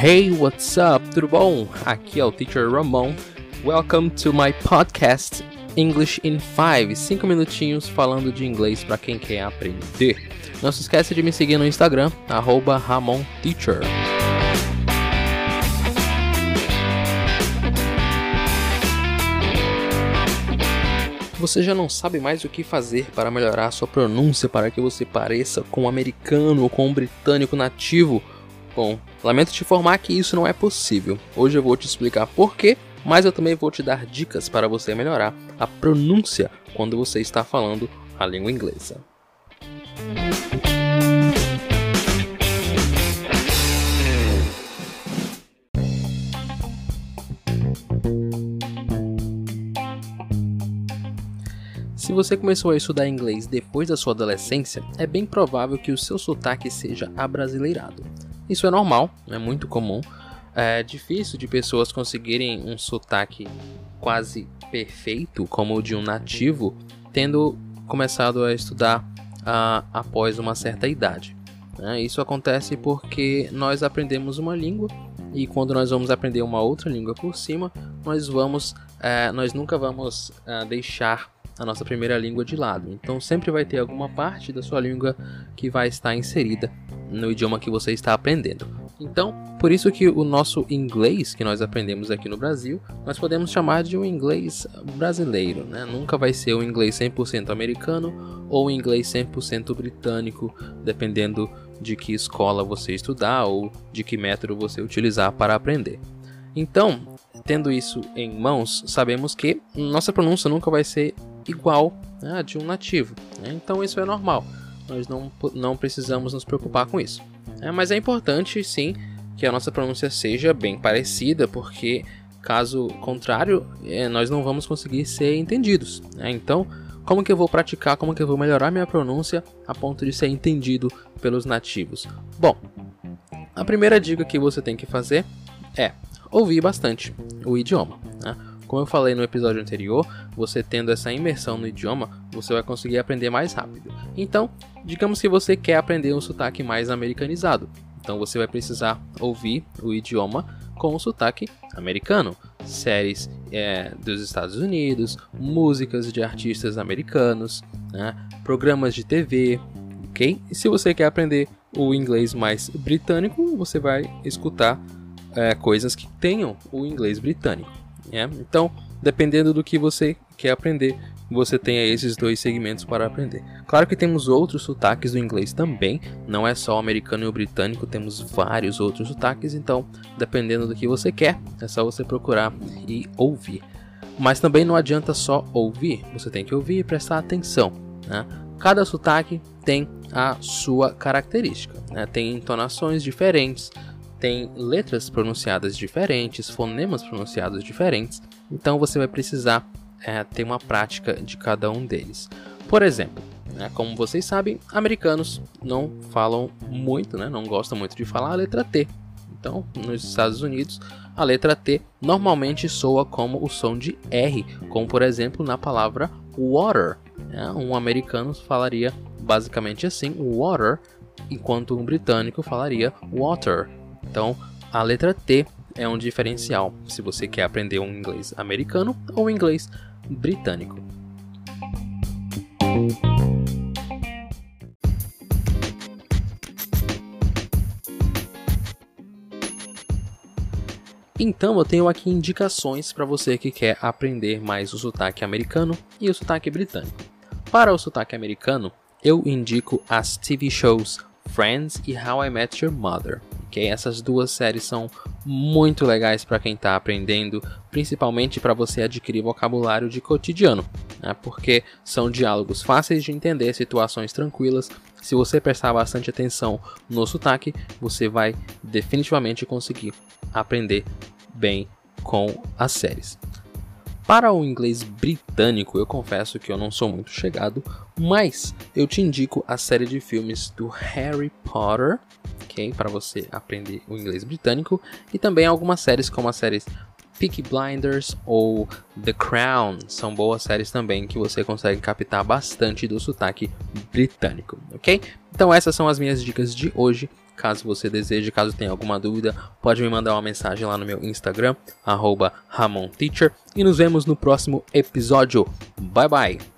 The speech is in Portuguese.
Hey, what's up? Tudo bom? Aqui é o Teacher Ramon. Welcome to my podcast English in 5. 5 minutinhos falando de inglês para quem quer aprender. Não se esqueça de me seguir no Instagram, RamonTeacher. Você já não sabe mais o que fazer para melhorar sua pronúncia para que você pareça com um americano ou com um britânico nativo? Bom, lamento te informar que isso não é possível. Hoje eu vou te explicar porquê, mas eu também vou te dar dicas para você melhorar a pronúncia quando você está falando a língua inglesa. Se você começou a estudar inglês depois da sua adolescência, é bem provável que o seu sotaque seja abrasileirado. Isso é normal, é muito comum. É difícil de pessoas conseguirem um sotaque quase perfeito, como o de um nativo, tendo começado a estudar uh, após uma certa idade. É, isso acontece porque nós aprendemos uma língua e quando nós vamos aprender uma outra língua por cima, nós vamos, uh, nós nunca vamos uh, deixar a nossa primeira língua de lado. Então sempre vai ter alguma parte da sua língua que vai estar inserida no idioma que você está aprendendo. Então, por isso que o nosso inglês que nós aprendemos aqui no Brasil, nós podemos chamar de um inglês brasileiro, né? Nunca vai ser um inglês 100% americano ou um inglês 100% britânico, dependendo de que escola você estudar ou de que método você utilizar para aprender. Então, tendo isso em mãos, sabemos que nossa pronúncia nunca vai ser igual né, de um nativo. Né? Então isso é normal. Nós não, não precisamos nos preocupar com isso. É, mas é importante sim que a nossa pronúncia seja bem parecida, porque caso contrário, é, nós não vamos conseguir ser entendidos. Né? Então, como que eu vou praticar, como que eu vou melhorar minha pronúncia a ponto de ser entendido pelos nativos? Bom, a primeira dica que você tem que fazer é ouvir bastante o idioma. Né? Como eu falei no episódio anterior, você tendo essa imersão no idioma, você vai conseguir aprender mais rápido. Então, digamos que você quer aprender um sotaque mais americanizado. Então você vai precisar ouvir o idioma com o sotaque americano. Séries é, dos Estados Unidos, músicas de artistas americanos, né? programas de TV, ok? E se você quer aprender o inglês mais britânico, você vai escutar é, coisas que tenham o inglês britânico. Né? Então, dependendo do que você quer aprender, você tem esses dois segmentos para aprender. Claro que temos outros sotaques do inglês também, não é só o americano e o britânico, temos vários outros sotaques, então, dependendo do que você quer, é só você procurar e ouvir. Mas também não adianta só ouvir, você tem que ouvir e prestar atenção. Né? Cada sotaque tem a sua característica, né? tem entonações diferentes, tem letras pronunciadas diferentes, fonemas pronunciados diferentes, então você vai precisar é, ter uma prática de cada um deles. Por exemplo, né, como vocês sabem, americanos não falam muito, né, não gostam muito de falar a letra T. Então, nos Estados Unidos, a letra T normalmente soa como o som de R, como por exemplo na palavra water. Né? Um americano falaria basicamente assim, water, enquanto um britânico falaria water. Então, a letra T é um diferencial se você quer aprender um inglês americano ou um inglês britânico. Então eu tenho aqui indicações para você que quer aprender mais o sotaque americano e o sotaque britânico. Para o sotaque americano, eu indico as TV shows Friends e How I Met Your Mother. Ok, essas duas séries são muito legais para quem está aprendendo, principalmente para você adquirir vocabulário de cotidiano, né? porque são diálogos fáceis de entender, situações tranquilas. Se você prestar bastante atenção no sotaque, você vai definitivamente conseguir aprender bem com as séries. Para o inglês britânico, eu confesso que eu não sou muito chegado, mas eu te indico a série de filmes do Harry Potter, Para você aprender o inglês britânico, e também algumas séries como as séries Peaky Blinders ou The Crown, são boas séries também que você consegue captar bastante do sotaque britânico, ok? Então essas são as minhas dicas de hoje. Caso você deseje, caso tenha alguma dúvida, pode me mandar uma mensagem lá no meu Instagram, RamonTeacher. E nos vemos no próximo episódio. Bye bye!